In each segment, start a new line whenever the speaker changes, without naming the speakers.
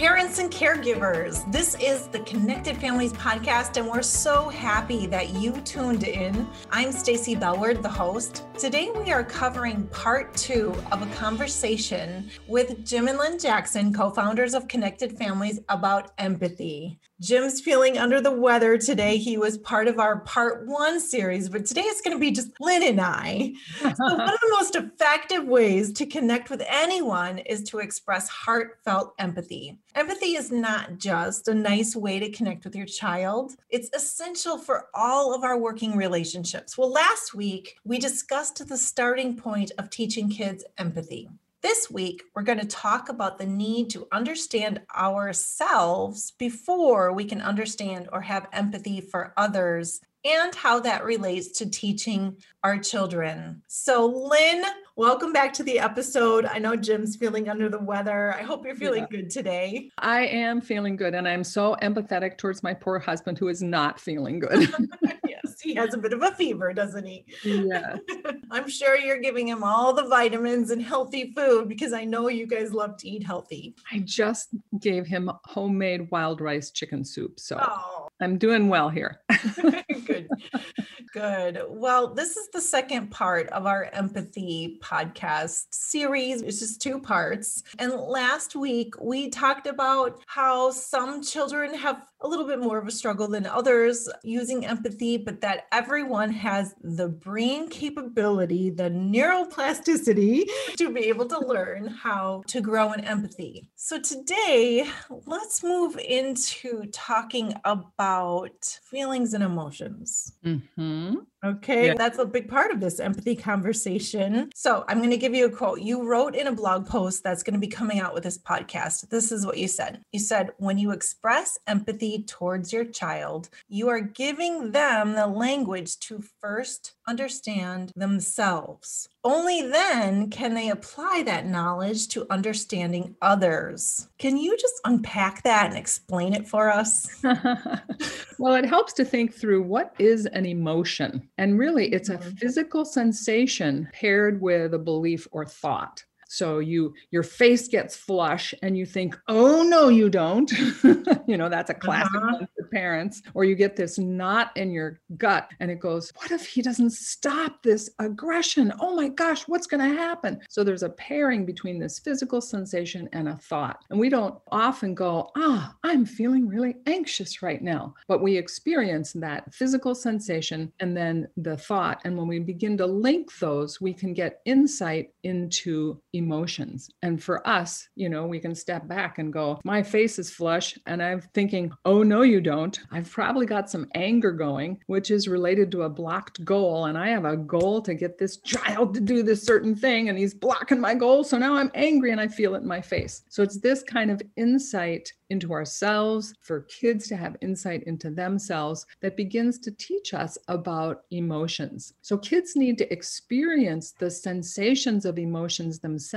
parents and caregivers. This is the Connected Families podcast, and we're so happy that you tuned in. I'm Stacy Bellward, the host. Today we are covering part two of a conversation with Jim and Lynn Jackson, co-founders of Connected Families, about empathy. Jim's feeling under the weather today. He was part of our part one series, but today it's going to be just Lynn and I. So one of the most effective ways to connect with anyone is to express heartfelt empathy. Empathy is not just a nice way to connect with your child, it's essential for all of our working relationships. Well, last week we discussed the starting point of teaching kids empathy. This week, we're going to talk about the need to understand ourselves before we can understand or have empathy for others and how that relates to teaching our children. So, Lynn, welcome back to the episode. I know Jim's feeling under the weather. I hope you're feeling yeah. good today.
I am feeling good, and I'm so empathetic towards my poor husband who is not feeling good.
Yes, he has a bit of a fever, doesn't he?
Yeah.
I'm sure you're giving him all the vitamins and healthy food because I know you guys love to eat healthy.
I just gave him homemade wild rice chicken soup. So oh. I'm doing well here.
Good. Good. Well, this is the second part of our empathy podcast series. It's just two parts. And last week we talked about how some children have a little bit more of a struggle than others using empathy, but that everyone has the brain capability, the neuroplasticity to be able to learn how to grow in empathy. So today, let's move into talking about feelings and emotions. Mm-hmm. Okay, yeah. that's a big part of this empathy conversation. So, I'm going to give you a quote. You wrote in a blog post that's going to be coming out with this podcast. This is what you said. You said, When you express empathy towards your child, you are giving them the language to first understand themselves. Only then can they apply that knowledge to understanding others. Can you just unpack that and explain it for us?
well, it helps to think through what is an emotion. And really, it's a mm-hmm. physical sensation paired with a belief or thought. So you your face gets flush and you think, "Oh no, you don't." you know, that's a classic uh-huh. one for parents. Or you get this knot in your gut and it goes, "What if he doesn't stop this aggression? Oh my gosh, what's going to happen?" So there's a pairing between this physical sensation and a thought. And we don't often go, "Ah, I'm feeling really anxious right now." But we experience that physical sensation and then the thought. And when we begin to link those, we can get insight into emotions. And for us, you know, we can step back and go, my face is flush. And I'm thinking, oh, no, you don't. I've probably got some anger going, which is related to a blocked goal. And I have a goal to get this child to do this certain thing, and he's blocking my goal. So now I'm angry and I feel it in my face. So it's this kind of insight into ourselves, for kids to have insight into themselves that begins to teach us about emotions. So kids need to experience the sensations of emotions themselves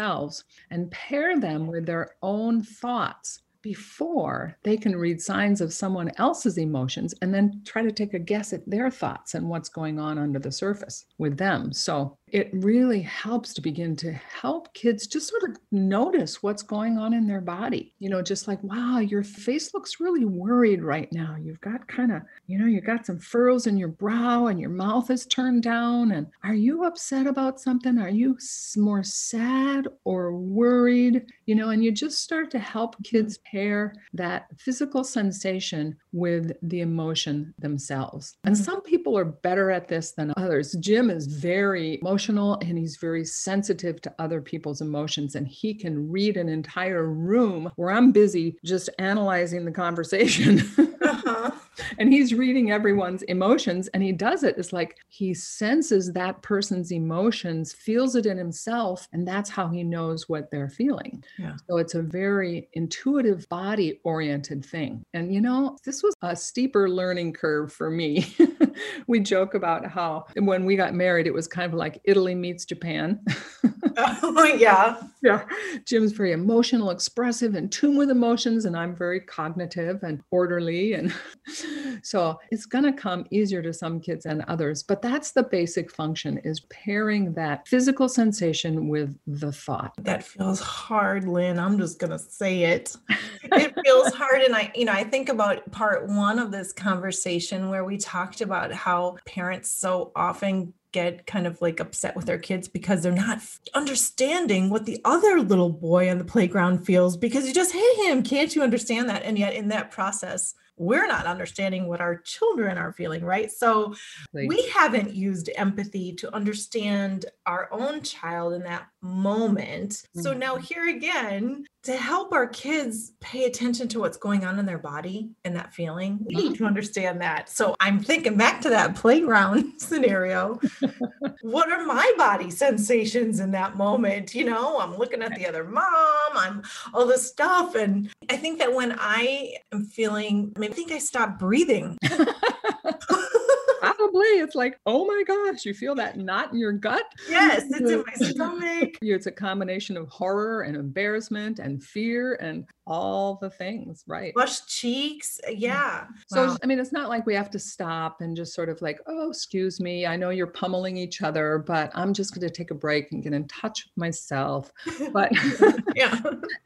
and pair them with their own thoughts before they can read signs of someone else's emotions and then try to take a guess at their thoughts and what's going on under the surface with them. So it really helps to begin to help kids just sort of notice what's going on in their body. You know, just like, wow, your face looks really worried right now. You've got kind of, you know, you've got some furrows in your brow and your mouth is turned down. And are you upset about something? Are you more sad or worried? You know, and you just start to help kids pair that physical sensation with the emotion themselves. And mm-hmm. some people are better at this than others. Jim is very emotional emotional and he's very sensitive to other people's emotions. And he can read an entire room where I'm busy just analyzing the conversation. uh-huh. And he's reading everyone's emotions and he does it. It's like he senses that person's emotions, feels it in himself, and that's how he knows what they're feeling. Yeah. So it's a very intuitive, body oriented thing. And you know, this was a steeper learning curve for me. we joke about how when we got married, it was kind of like Italy meets Japan.
oh, yeah.
Yeah. Jim's very emotional, expressive, in tune with emotions, and I'm very cognitive and orderly. And so it's going to come easier to some kids and others. But that's the basic function is pairing that physical sensation with the thought.
That feels hard, Lynn. I'm just going to say it. it feels hard. And I, you know, I think about part one of this conversation where we talked about how parents so often get kind of like upset with their kids because they're not understanding what the other little boy on the playground feels because you just hit him. Can't you understand that? And yet, in that process, we're not understanding what our children are feeling, right? So we haven't used empathy to understand our own child in that moment. Mm-hmm. So now, mm-hmm. here again, to help our kids pay attention to what's going on in their body and that feeling, we need to understand that. So I'm thinking back to that playground scenario. what are my body sensations in that moment? You know, I'm looking at the other mom, I'm all this stuff. And I think that when I am feeling, maybe I think I stopped breathing.
Probably. It's like, oh my gosh, you feel that knot in your gut?
Yes, it's in my stomach.
It's a combination of horror and embarrassment and fear and all the things, right?
Flushed cheeks. Uh, yeah.
So, wow. I mean, it's not like we have to stop and just sort of like, oh, excuse me. I know you're pummeling each other, but I'm just going to take a break and get in touch with myself. But yeah,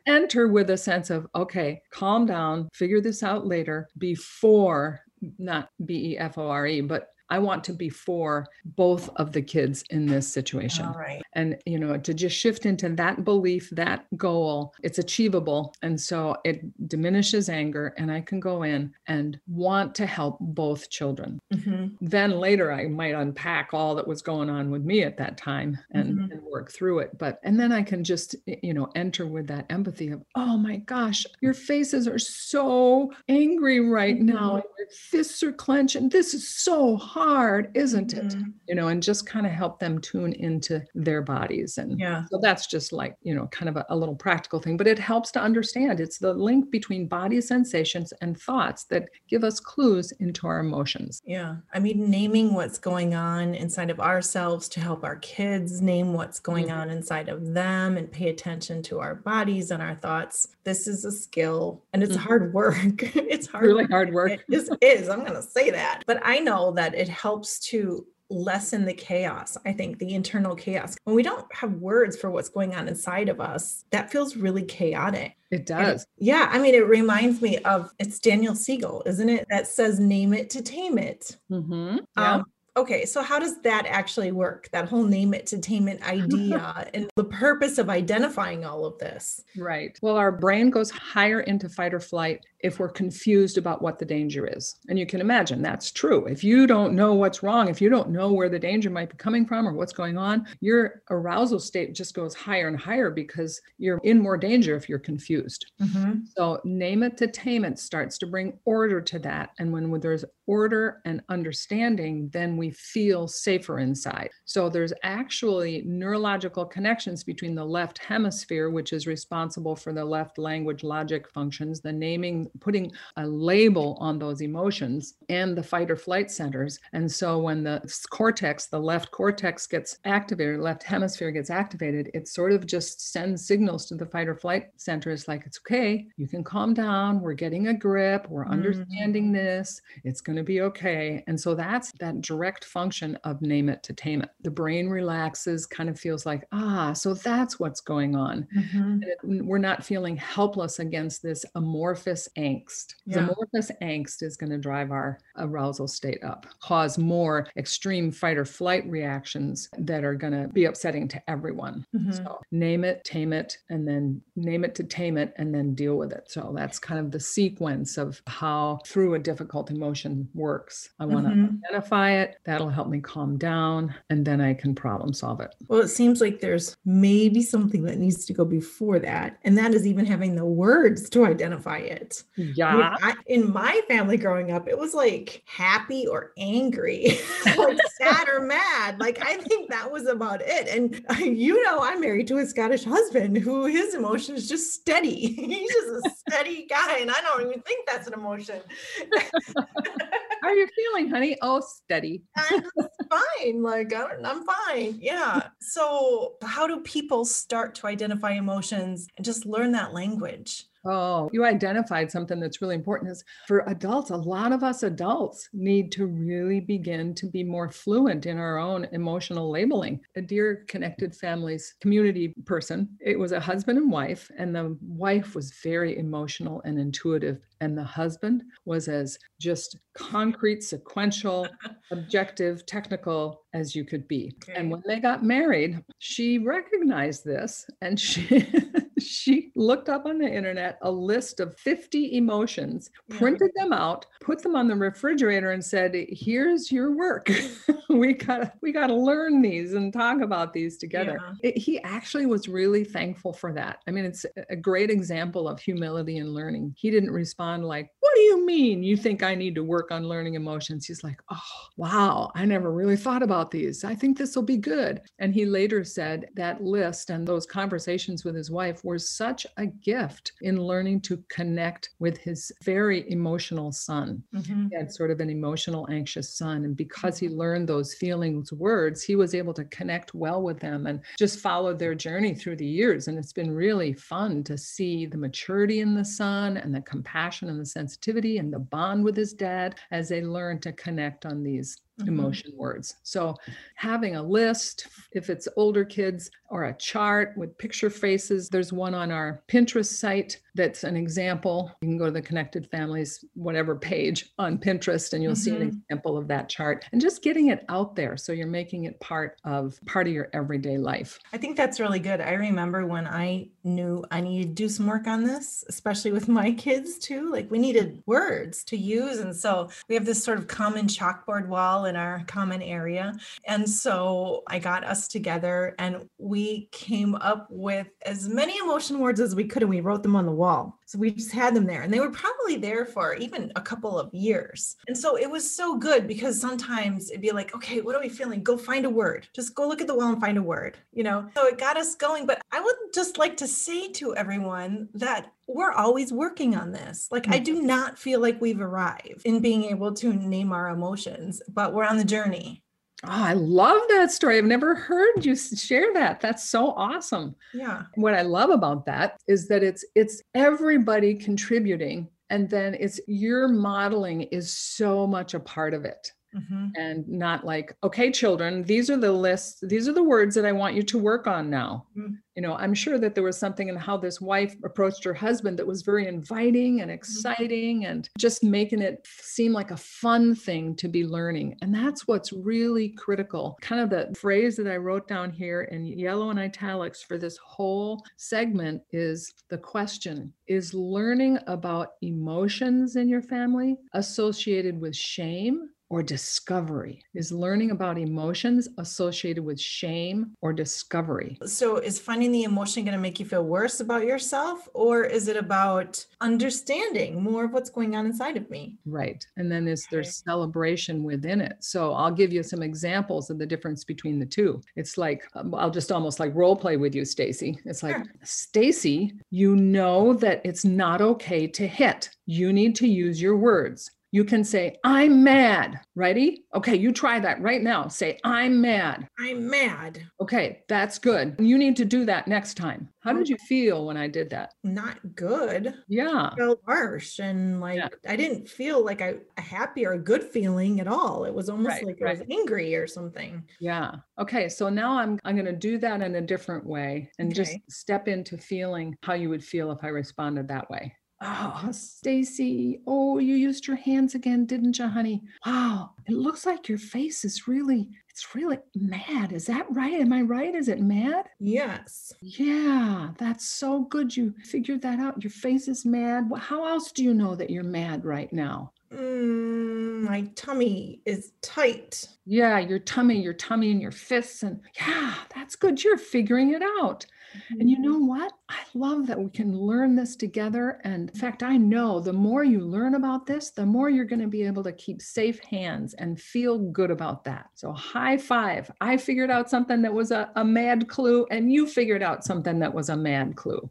enter with a sense of, okay, calm down, figure this out later before not B E F O R E, but I want to be for both of the kids in this situation.
All right.
And, you know, to just shift into that belief, that goal, it's achievable. And so it diminishes anger, and I can go in and want to help both children. Mm-hmm. Then later, I might unpack all that was going on with me at that time and, mm-hmm. and work through it. But, and then I can just, you know, enter with that empathy of, oh my gosh, your faces are so angry right mm-hmm. now. Your fists are clenched, and this is so hard hard, isn't it? Mm-hmm. You know, and just kind of help them tune into their bodies. And yeah. so that's just like, you know, kind of a, a little practical thing, but it helps to understand it's the link between body sensations and thoughts that give us clues into our emotions.
Yeah. I mean, naming what's going on inside of ourselves to help our kids name what's going mm-hmm. on inside of them and pay attention to our bodies and our thoughts. This is a skill and it's mm-hmm. hard work. it's hard
really hard work.
It is, is. I'm going to say that. But I know that it helps to lessen the chaos. I think the internal chaos. When we don't have words for what's going on inside of us, that feels really chaotic.
It does.
Yeah. I mean, it reminds me of it's Daniel Siegel, isn't it? That says, name it to tame it. Mm-hmm. Yeah. Um, okay, so how does that actually work? That whole name it to tame it idea and the purpose of identifying all of this.
Right. Well, our brain goes higher into fight or flight if we're confused about what the danger is. And you can imagine that's true. If you don't know what's wrong, if you don't know where the danger might be coming from or what's going on, your arousal state just goes higher and higher because you're in more danger if you're confused. Mm-hmm. So, name it to tame it starts to bring order to that. And when there's order and understanding, then we feel safer inside. So, there's actually neurological connections between the left hemisphere, which is responsible for the left language logic functions, the naming putting a label on those emotions and the fight or flight centers. And so when the cortex, the left cortex gets activated, left hemisphere gets activated, it sort of just sends signals to the fight or flight centers like it's okay, you can calm down, we're getting a grip, we're mm-hmm. understanding this, it's going to be okay. And so that's that direct function of name it to tame it. The brain relaxes, kind of feels like, ah, so that's what's going on. Mm-hmm. It, we're not feeling helpless against this amorphous angst. Yeah. Amorphous angst is going to drive our arousal state up, cause more extreme fight or flight reactions that are going to be upsetting to everyone. Mm-hmm. So name it, tame it, and then name it to tame it, and then deal with it. So that's kind of the sequence of how through a difficult emotion works. I want to mm-hmm. identify it. That'll help me calm down, and then I can problem solve it.
Well, it seems like there's maybe something that needs to go before that, and that is even having the words to identify it.
Yeah.
I in my family growing up, it was like happy or angry, like sad or mad. Like I think that was about it. And uh, you know, I'm married to a Scottish husband who his emotion is just steady. He's just a steady guy, and I don't even think that's an emotion.
How are you feeling, honey? Oh, steady.
I'm fine. Like I don't, I'm fine. Yeah. So how do people start to identify emotions and just learn that language?
Oh, you identified something that's really important is for adults, a lot of us adults need to really begin to be more fluent in our own emotional labeling. A dear connected families community person, it was a husband and wife, and the wife was very emotional and intuitive, and the husband was as just concrete, sequential, objective, technical as you could be. Okay. And when they got married, she recognized this and she she looked up on the internet a list of 50 emotions, printed them out, put them on the refrigerator and said, "Here's your work. we got we got to learn these and talk about these together." Yeah. It, he actually was really thankful for that. I mean, it's a great example of humility and learning. He didn't respond like, "What do you mean you think I need to work on learning emotions?" He's like, "Oh, wow, I never really thought about these. I think this will be good." And he later said that list and those conversations with his wife were such a gift in learning to connect with his very emotional son. Mm-hmm. He had sort of an emotional, anxious son. And because he learned those feelings words, he was able to connect well with them and just followed their journey through the years. And it's been really fun to see the maturity in the son and the compassion and the sensitivity and the bond with his dad as they learn to connect on these Mm-hmm. emotion words. So, having a list, if it's older kids, or a chart with picture faces, there's one on our Pinterest site that's an example. You can go to the Connected Families, whatever page on Pinterest, and you'll mm-hmm. see an mm-hmm. example of that chart. And just getting it out there so you're making it part of part of your everyday life.
I think that's really good. I remember when I knew I needed to do some work on this, especially with my kids too. Like we needed words to use. And so we have this sort of common chalkboard wall in our common area. And so I got us together and we came up with as many emotion words as we could and we wrote them on the wall. So we just had them there and they were probably there for even a couple of years. And so it was so good because sometimes it'd be like, okay, what are we feeling? Go find a word. Just go look at the wall and find a word, you know? So it got us going. But I would just like to say to everyone that we're always working on this. Like, I do not feel like we've arrived in being able to name our emotions, but we're on the journey.
Oh, I love that story. I've never heard you share that. That's so awesome.
Yeah.
What I love about that is that it's it's everybody contributing and then it's your modeling is so much a part of it. Mm-hmm. And not like, okay, children, these are the lists, these are the words that I want you to work on now. Mm-hmm you know i'm sure that there was something in how this wife approached her husband that was very inviting and mm-hmm. exciting and just making it seem like a fun thing to be learning and that's what's really critical kind of the phrase that i wrote down here in yellow and italics for this whole segment is the question is learning about emotions in your family associated with shame or discovery? Is learning about emotions associated with shame or discovery?
So, is finding the emotion going to make you feel worse about yourself, or is it about understanding more of what's going on inside of me?
Right. And then is there celebration within it? So, I'll give you some examples of the difference between the two. It's like, um, I'll just almost like role play with you, Stacy. It's like, sure. Stacy, you know that it's not okay to hit. You need to use your words you can say, I'm mad. Ready? Okay, you try that right now. Say, I'm mad.
I'm mad.
Okay, that's good. You need to do that next time. How did you feel when I did that?
Not good.
Yeah.
I felt harsh and like yeah. I didn't feel like a, a, happy or a good feeling at all. It was almost right, like right. I was angry or something.
Yeah. Okay. So now I'm I'm gonna do that in a different way and okay. just step into feeling how you would feel if I responded that way. Oh, Stacy. Oh, you used your hands again, didn't you, honey? Wow. It looks like your face is really, it's really mad. Is that right? Am I right? Is it mad?
Yes.
Yeah, that's so good. You figured that out. Your face is mad. How else do you know that you're mad right now?
Mm, my tummy is tight.
Yeah, your tummy, your tummy and your fists. And yeah, that's good. You're figuring it out. And you know what? I love that we can learn this together. And in fact, I know the more you learn about this, the more you're going to be able to keep safe hands and feel good about that. So, high five. I figured out something that was a, a mad clue, and you figured out something that was a mad clue.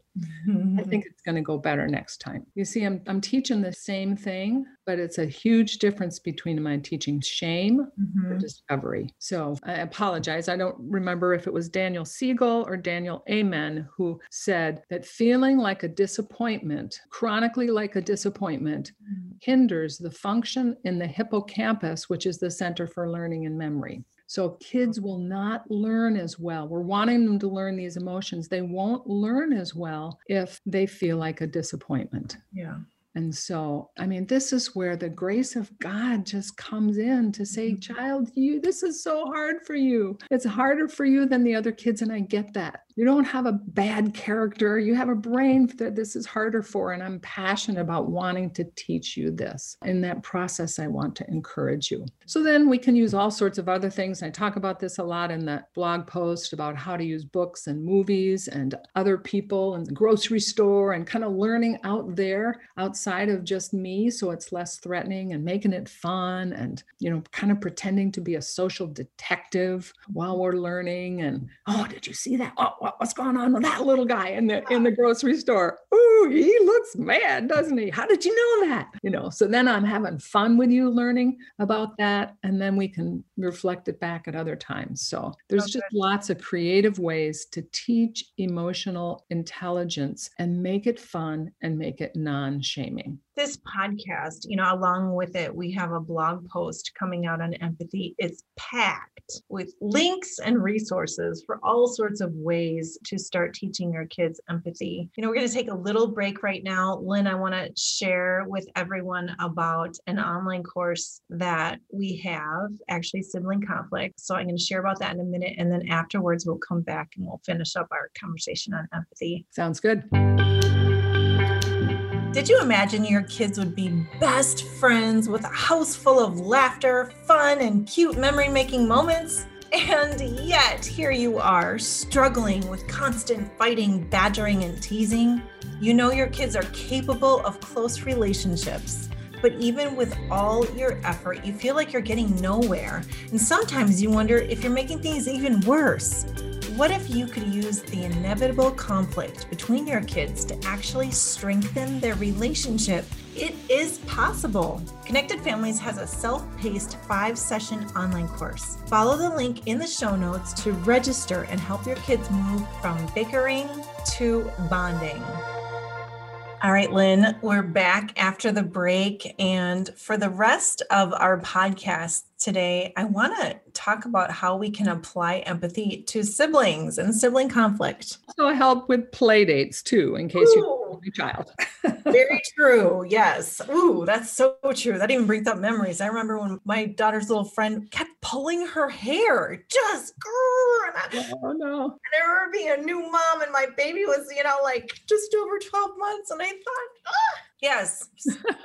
I think it's going to go better next time. You see, I'm, I'm teaching the same thing, but it's a huge difference between my teaching shame mm-hmm. or discovery. So I apologize. I don't remember if it was Daniel Siegel or Daniel Amen who said that feeling like a disappointment, chronically like a disappointment, mm-hmm. hinders the function in the hippocampus, which is the center for learning and memory. So kids will not learn as well. We're wanting them to learn these emotions. They won't learn as well if they feel like a disappointment.
Yeah.
And so, I mean, this is where the grace of God just comes in to say, mm-hmm. child, you, this is so hard for you. It's harder for you than the other kids. And I get that. You don't have a bad character. You have a brain that this is harder for. And I'm passionate about wanting to teach you this. In that process, I want to encourage you. So then we can use all sorts of other things. I talk about this a lot in the blog post about how to use books and movies and other people and the grocery store and kind of learning out there outside of just me. So it's less threatening and making it fun and, you know, kind of pretending to be a social detective while we're learning. And, oh, did you see that? Oh, what, what's going on with that little guy in the in the grocery store? Ooh, he looks mad, doesn't he? How did you know that? You know, so then I'm having fun with you learning about that. And then we can reflect it back at other times. So there's okay. just lots of creative ways to teach emotional intelligence and make it fun and make it non-shaming
this podcast, you know, along with it, we have a blog post coming out on empathy. It's packed with links and resources for all sorts of ways to start teaching your kids empathy. You know, we're going to take a little break right now. Lynn, I want to share with everyone about an online course that we have, actually, sibling conflict. So I'm going to share about that in a minute. And then afterwards, we'll come back and we'll finish up our conversation on empathy.
Sounds good.
Did you imagine your kids would be best friends with a house full of laughter, fun, and cute memory making moments? And yet, here you are, struggling with constant fighting, badgering, and teasing. You know your kids are capable of close relationships. But even with all your effort, you feel like you're getting nowhere. And sometimes you wonder if you're making things even worse. What if you could use the inevitable conflict between your kids to actually strengthen their relationship? It is possible. Connected Families has a self paced five session online course. Follow the link in the show notes to register and help your kids move from bickering to bonding. All right, Lynn, we're back after the break. And for the rest of our podcast today, I want to talk about how we can apply empathy to siblings and sibling conflict.
So help with play dates too, in case Ooh, you have a child.
very true. Yes. Ooh, that's so true. That even brings up memories. I remember when my daughter's little friend kept pulling her hair, just
oh no.
And I remember being a new mom and my baby was, you know, like just over 12 months. And I thought, ah, Yes.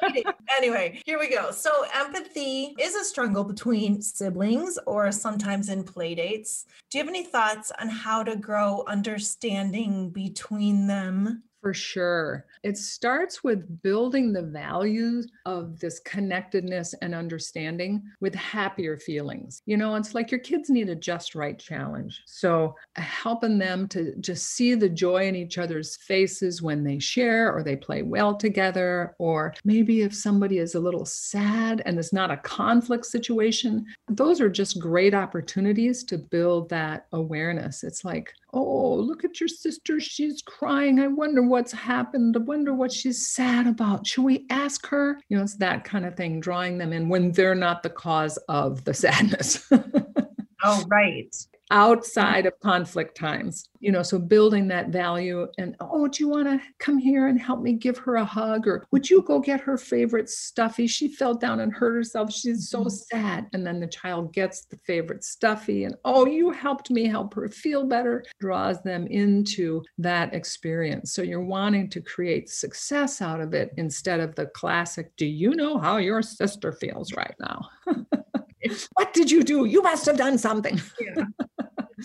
anyway, here we go. So, empathy is a struggle between siblings or sometimes in playdates. Do you have any thoughts on how to grow understanding between them?
For sure. It starts with building the values of this connectedness and understanding with happier feelings. You know, it's like your kids need a just right challenge. So, helping them to just see the joy in each other's faces when they share or they play well together, or maybe if somebody is a little sad and it's not a conflict situation, those are just great opportunities to build that awareness. It's like, oh, look at your sister. She's crying. I wonder what's happened. I wonder what she's sad about. Should we ask her? You know, it's that kind of thing, drawing them in when they're not the cause of the sadness.
oh, right
outside of conflict times you know so building that value and oh do you want to come here and help me give her a hug or would you go get her favorite stuffy she fell down and hurt herself she's so mm-hmm. sad and then the child gets the favorite stuffy and oh you helped me help her feel better draws them into that experience so you're wanting to create success out of it instead of the classic do you know how your sister feels right now what did you do? You must have done something.
yeah.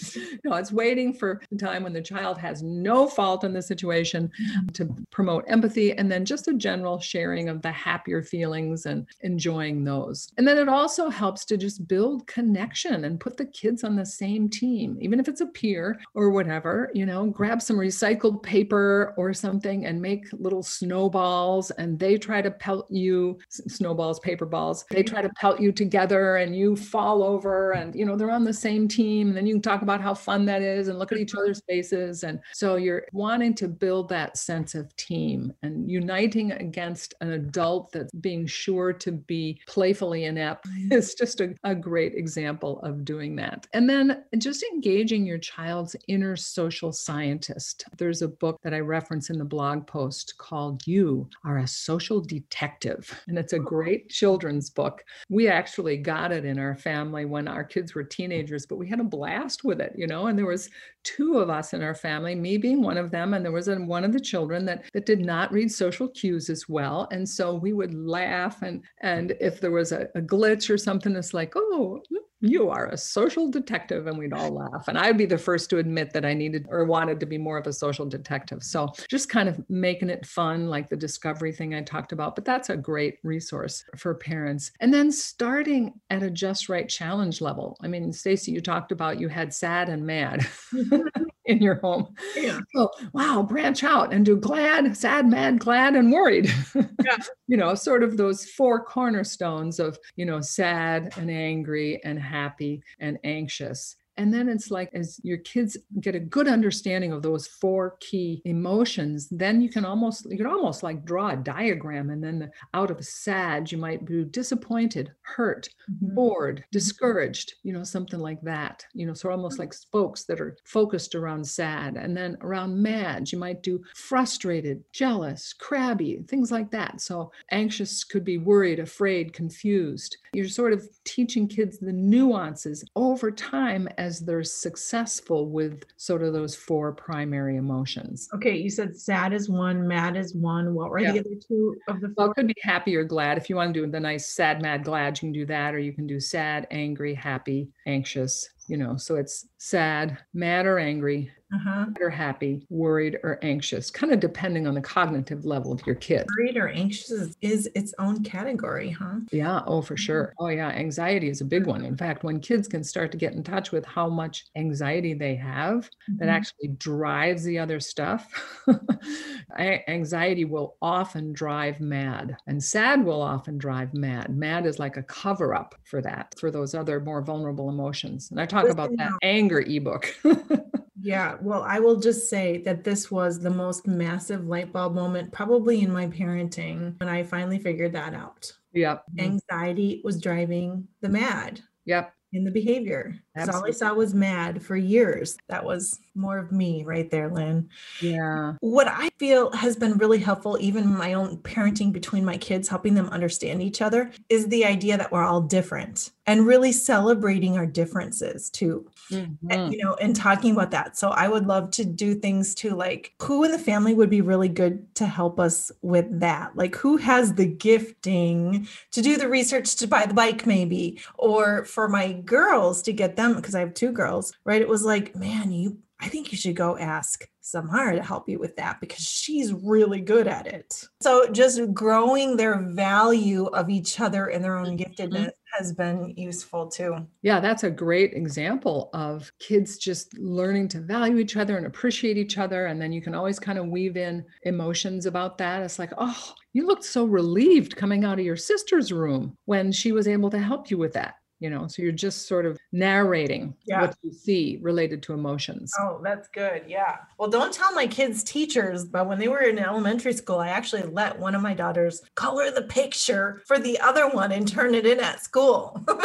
no, it's waiting for the time when the child has no fault in the situation to promote empathy and then just a general sharing of the happier feelings and enjoying those. And then it also helps to just build connection and put the kids on the same team, even if it's a peer or whatever, you know, grab some recycled paper or something and make little snowballs and they try to pelt you, snowballs, paper balls, they try to pelt you together and you fall over and, you know, they're on the same team. And then you can talk about how fun that is and look at each other's faces. And so you're wanting to build that sense of team and uniting against an adult that's being sure to be playfully inept mm-hmm. is just a, a great example of doing that. And then just engaging your child's inner social scientist. There's a book that I reference in the blog post called You Are a Social Detective. And it's a oh. great children's book. We actually got it in our family when our kids were teenagers, but we had a blast with it, you know, and there was two of us in our family, me being one of them, and there was one of the children that that did not read social cues as well. And so we would laugh and and if there was a, a glitch or something, it's like, oh, you are a social detective and we'd all laugh. And i'd be the first to admit that i needed or wanted to be more of a social detective. So just kind of making it fun like the discovery thing i talked about but that's a great resource for parents. And then starting at a just right challenge level. I mean stacy you talked about you had sad and mad in your home. Yeah. So, wow, branch out and do glad, sad, mad, glad, and worried. Yeah. you know, sort of those four cornerstones of, you know, sad and angry and happy and anxious. And then it's like, as your kids get a good understanding of those four key emotions, then you can almost, you can almost like draw a diagram. And then the, out of sad, you might be disappointed, hurt, mm-hmm. bored, mm-hmm. discouraged, you know, something like that. You know, so almost like spokes that are focused around sad. And then around mad, you might do frustrated, jealous, crabby, things like that. So anxious could be worried, afraid, confused. You're sort of teaching kids the nuances over time as they're successful with sort of those four primary emotions.
Okay, you said sad is one, mad is one. What were yeah. the other two of the four?
Well, it could be happy or glad. If you want to do the nice sad, mad, glad, you can do that, or you can do sad, angry, happy, anxious, you know so it's sad mad or angry uh-huh. or happy worried or anxious kind of depending on the cognitive level of your kid
worried or anxious is, its own category huh
yeah oh for sure mm-hmm. oh yeah anxiety is a big one in fact when kids can start to get in touch with how much anxiety they have mm-hmm. that actually drives the other stuff anxiety will often drive mad and sad will often drive mad mad is like a cover up for that for those other more vulnerable emotions and i talk talk about that anger ebook.
yeah, well, I will just say that this was the most massive light bulb moment probably in my parenting when I finally figured that out.
Yep.
Anxiety was driving the mad.
Yep
in the behavior. Because all I saw was mad for years. That was more of me right there, Lynn.
Yeah.
What I feel has been really helpful, even my own parenting between my kids, helping them understand each other, is the idea that we're all different and really celebrating our differences too. Mm-hmm. And, you know, and talking about that. So I would love to do things too, like who in the family would be really good to help us with that? Like who has the gifting to do the research to buy the bike, maybe, or for my girls to get them because I have two girls, right? It was like, man, you I think you should go ask Samara to help you with that because she's really good at it. So just growing their value of each other and their own mm-hmm. giftedness has been useful too.
Yeah, that's a great example of kids just learning to value each other and appreciate each other. And then you can always kind of weave in emotions about that. It's like, oh, you looked so relieved coming out of your sister's room when she was able to help you with that you know so you're just sort of narrating yeah. what you see related to emotions.
Oh that's good yeah. Well don't tell my kids teachers but when they were in elementary school i actually let one of my daughters color the picture for the other one and turn it in at school.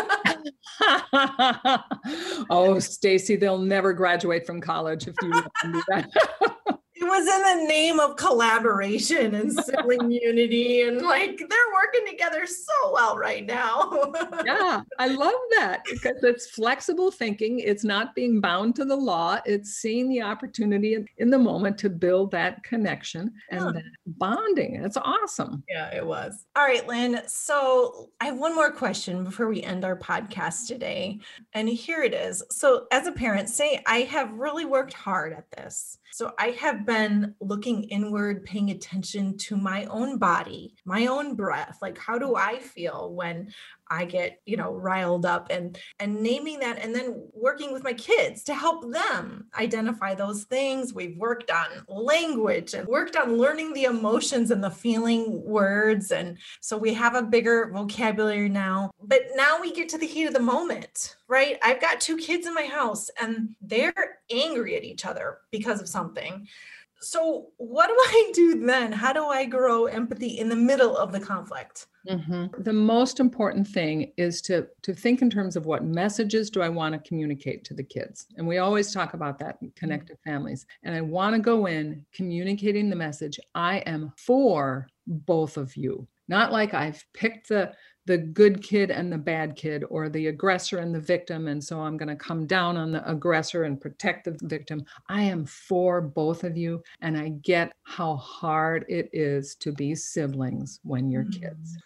Oh stacy they'll never graduate from college if you do that
it was in the name of collaboration and sibling unity and like they're working together so well right now.
Yeah i love that because it's flexible thinking it's not being bound to the law it's seeing the opportunity in the moment to build that connection and yeah. bonding it's awesome.
Yeah it was. All right lynn so i have one more question before we end our podcast today and here it is. So as a parent say i have really worked hard at this. So I have been looking inward, paying attention to my own body, my own breath. Like, how do I feel when I get, you know, riled up and and naming that and then working with my kids to help them identify those things. We've worked on language and worked on learning the emotions and the feeling words and so we have a bigger vocabulary now. But now we get to the heat of the moment, right? I've got two kids in my house and they're angry at each other because of something so what do I do then? How do I grow empathy in the middle of the conflict?
Mm-hmm. The most important thing is to to think in terms of what messages do I want to communicate to the kids, and we always talk about that in connected families. And I want to go in communicating the message: I am for both of you, not like I've picked the the good kid and the bad kid or the aggressor and the victim and so i'm going to come down on the aggressor and protect the victim i am for both of you and i get how hard it is to be siblings when you're mm-hmm. kids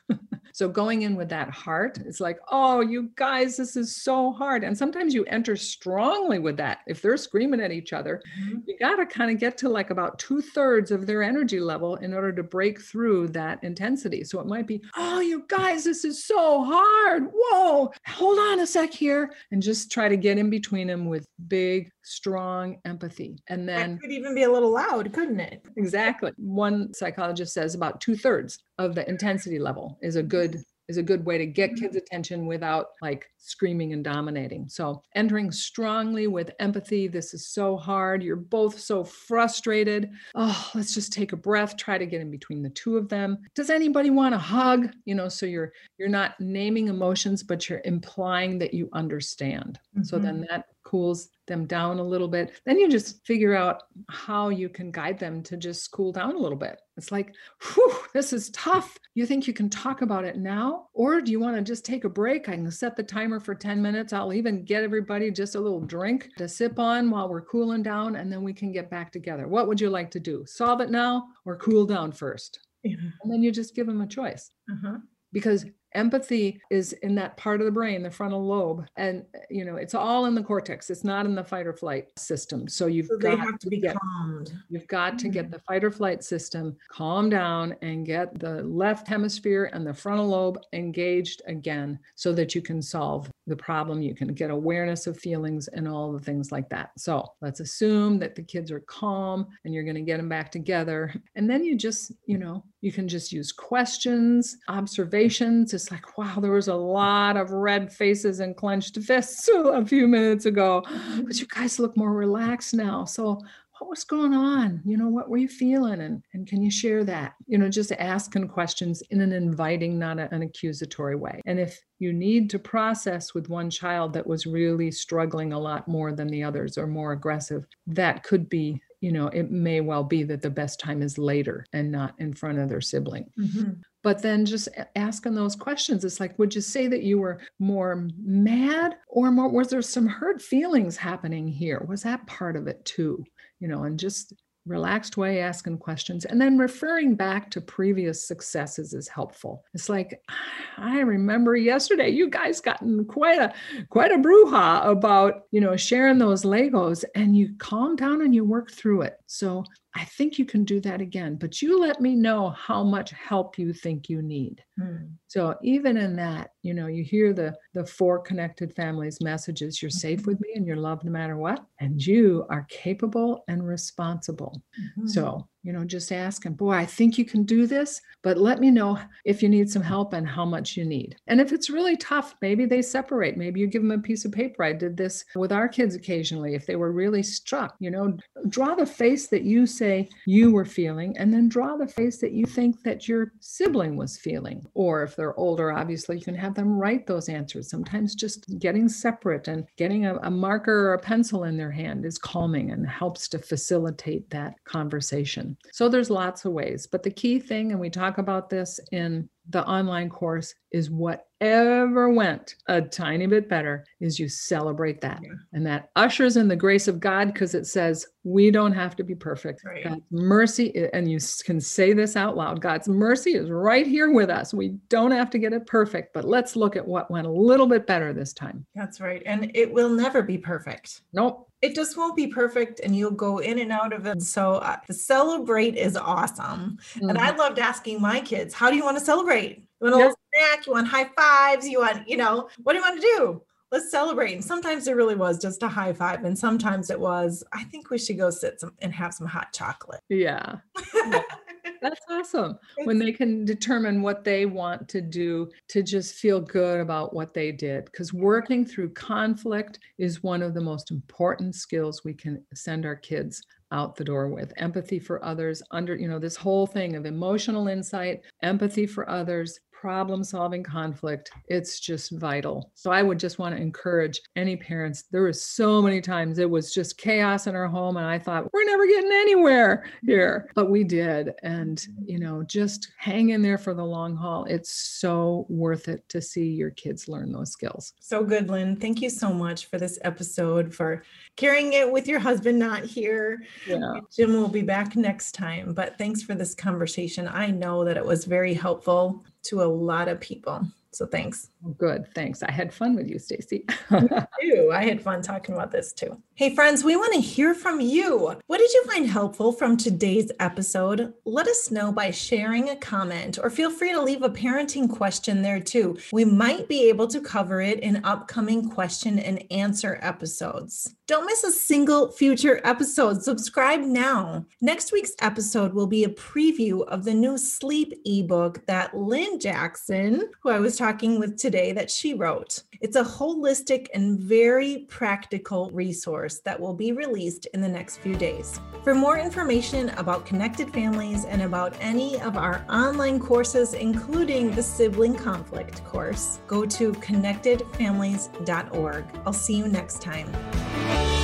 So going in with that heart, it's like, oh, you guys, this is so hard. And sometimes you enter strongly with that. If they're screaming at each other, mm-hmm. you got to kind of get to like about two thirds of their energy level in order to break through that intensity. So it might be, oh, you guys, this is so hard. Whoa, hold on a sec here. And just try to get in between them with big, strong empathy. And then
that could even be a little loud, couldn't it?
Exactly. One psychologist says about two thirds of the intensity level is a good is a good way to get mm-hmm. kids attention without like screaming and dominating. So, entering strongly with empathy. This is so hard. You're both so frustrated. Oh, let's just take a breath, try to get in between the two of them. Does anybody want a hug? You know, so you're you're not naming emotions but you're implying that you understand. Mm-hmm. So then that cools them down a little bit. Then you just figure out how you can guide them to just cool down a little bit. It's like, whew, this is tough. You think you can talk about it now? Or do you want to just take a break? I can set the timer for 10 minutes. I'll even get everybody just a little drink to sip on while we're cooling down, and then we can get back together. What would you like to do? Solve it now or cool down first? Yeah. And then you just give them a choice. Uh-huh. Because empathy is in that part of the brain the frontal lobe and you know it's all in the cortex it's not in the fight or flight system so you've so got
to, to be get, calmed
you've got to get mm. the fight or flight system calm down and get the left hemisphere and the frontal lobe engaged again so that you can solve the problem you can get awareness of feelings and all the things like that. So let's assume that the kids are calm and you're going to get them back together. And then you just you know you can just use questions observations. It's like wow there was a lot of red faces and clenched fists a few minutes ago. But you guys look more relaxed now. So what was going on? You know what were you feeling? And, and can you share that? You know just asking questions in an inviting not an accusatory way. And if you need to process with one child that was really struggling a lot more than the others or more aggressive that could be you know it may well be that the best time is later and not in front of their sibling. Mm-hmm. But then just asking those questions it's like would you say that you were more mad or more was there some hurt feelings happening here? Was that part of it too you know, and just relaxed way asking questions and then referring back to previous successes is helpful it's like i remember yesterday you guys gotten quite a quite a brouhaha about you know sharing those legos and you calm down and you work through it so I think you can do that again, but you let me know how much help you think you need. Hmm. So even in that, you know, you hear the the four connected families messages, you're safe mm-hmm. with me and you're loved no matter what, and you are capable and responsible. Mm-hmm. So you know, just ask asking, boy, I think you can do this, but let me know if you need some help and how much you need. And if it's really tough, maybe they separate. Maybe you give them a piece of paper. I did this with our kids occasionally. If they were really struck, you know, draw the face that you say you were feeling, and then draw the face that you think that your sibling was feeling. Or if they're older, obviously, you can have them write those answers. Sometimes just getting separate and getting a, a marker or a pencil in their hand is calming and helps to facilitate that conversation. So there's lots of ways, but the key thing, and we talk about this in the online course is whatever went a tiny bit better is you celebrate that. Yeah. and that ushers in the grace of god because it says we don't have to be perfect. Right. god's mercy and you can say this out loud god's mercy is right here with us. We don't have to get it perfect but let's look at what went a little bit better this time.
That's right and it will never be perfect.
Nope
it just won't be perfect and you'll go in and out of it. So uh, the celebrate is awesome. Mm-hmm. And I mm-hmm. loved asking my kids, how do you want to celebrate? You want a little snack? You want high fives? You want, you know, what do you want to do? Let's celebrate. And sometimes it really was just a high five. And sometimes it was, I think we should go sit some and have some hot chocolate.
Yeah. yeah. That's awesome. When they can determine what they want to do to just feel good about what they did. Because working through conflict is one of the most important skills we can send our kids out the door with empathy for others under you know this whole thing of emotional insight empathy for others problem solving conflict it's just vital. So i would just want to encourage any parents. There was so many times it was just chaos in our home and i thought we're never getting anywhere here. But we did and mm-hmm. you know just hang in there for the long haul. It's so worth it to see your kids learn those skills.
So good lynn. Thank you so much for this episode for carrying it with your husband not here yeah. jim will be back next time but thanks for this conversation i know that it was very helpful to a lot of people. So thanks.
Oh, good. Thanks. I had fun with you, Stacy.
too. I had fun talking about this too. Hey friends, we want to hear from you. What did you find helpful from today's episode? Let us know by sharing a comment or feel free to leave a parenting question there too. We might be able to cover it in upcoming question and answer episodes. Don't miss a single future episode. Subscribe now. Next week's episode will be a preview of the new sleep ebook that Lynne Jackson, who I was talking with today, that she wrote. It's a holistic and very practical resource that will be released in the next few days. For more information about connected families and about any of our online courses, including the sibling conflict course, go to connectedfamilies.org. I'll see you next time.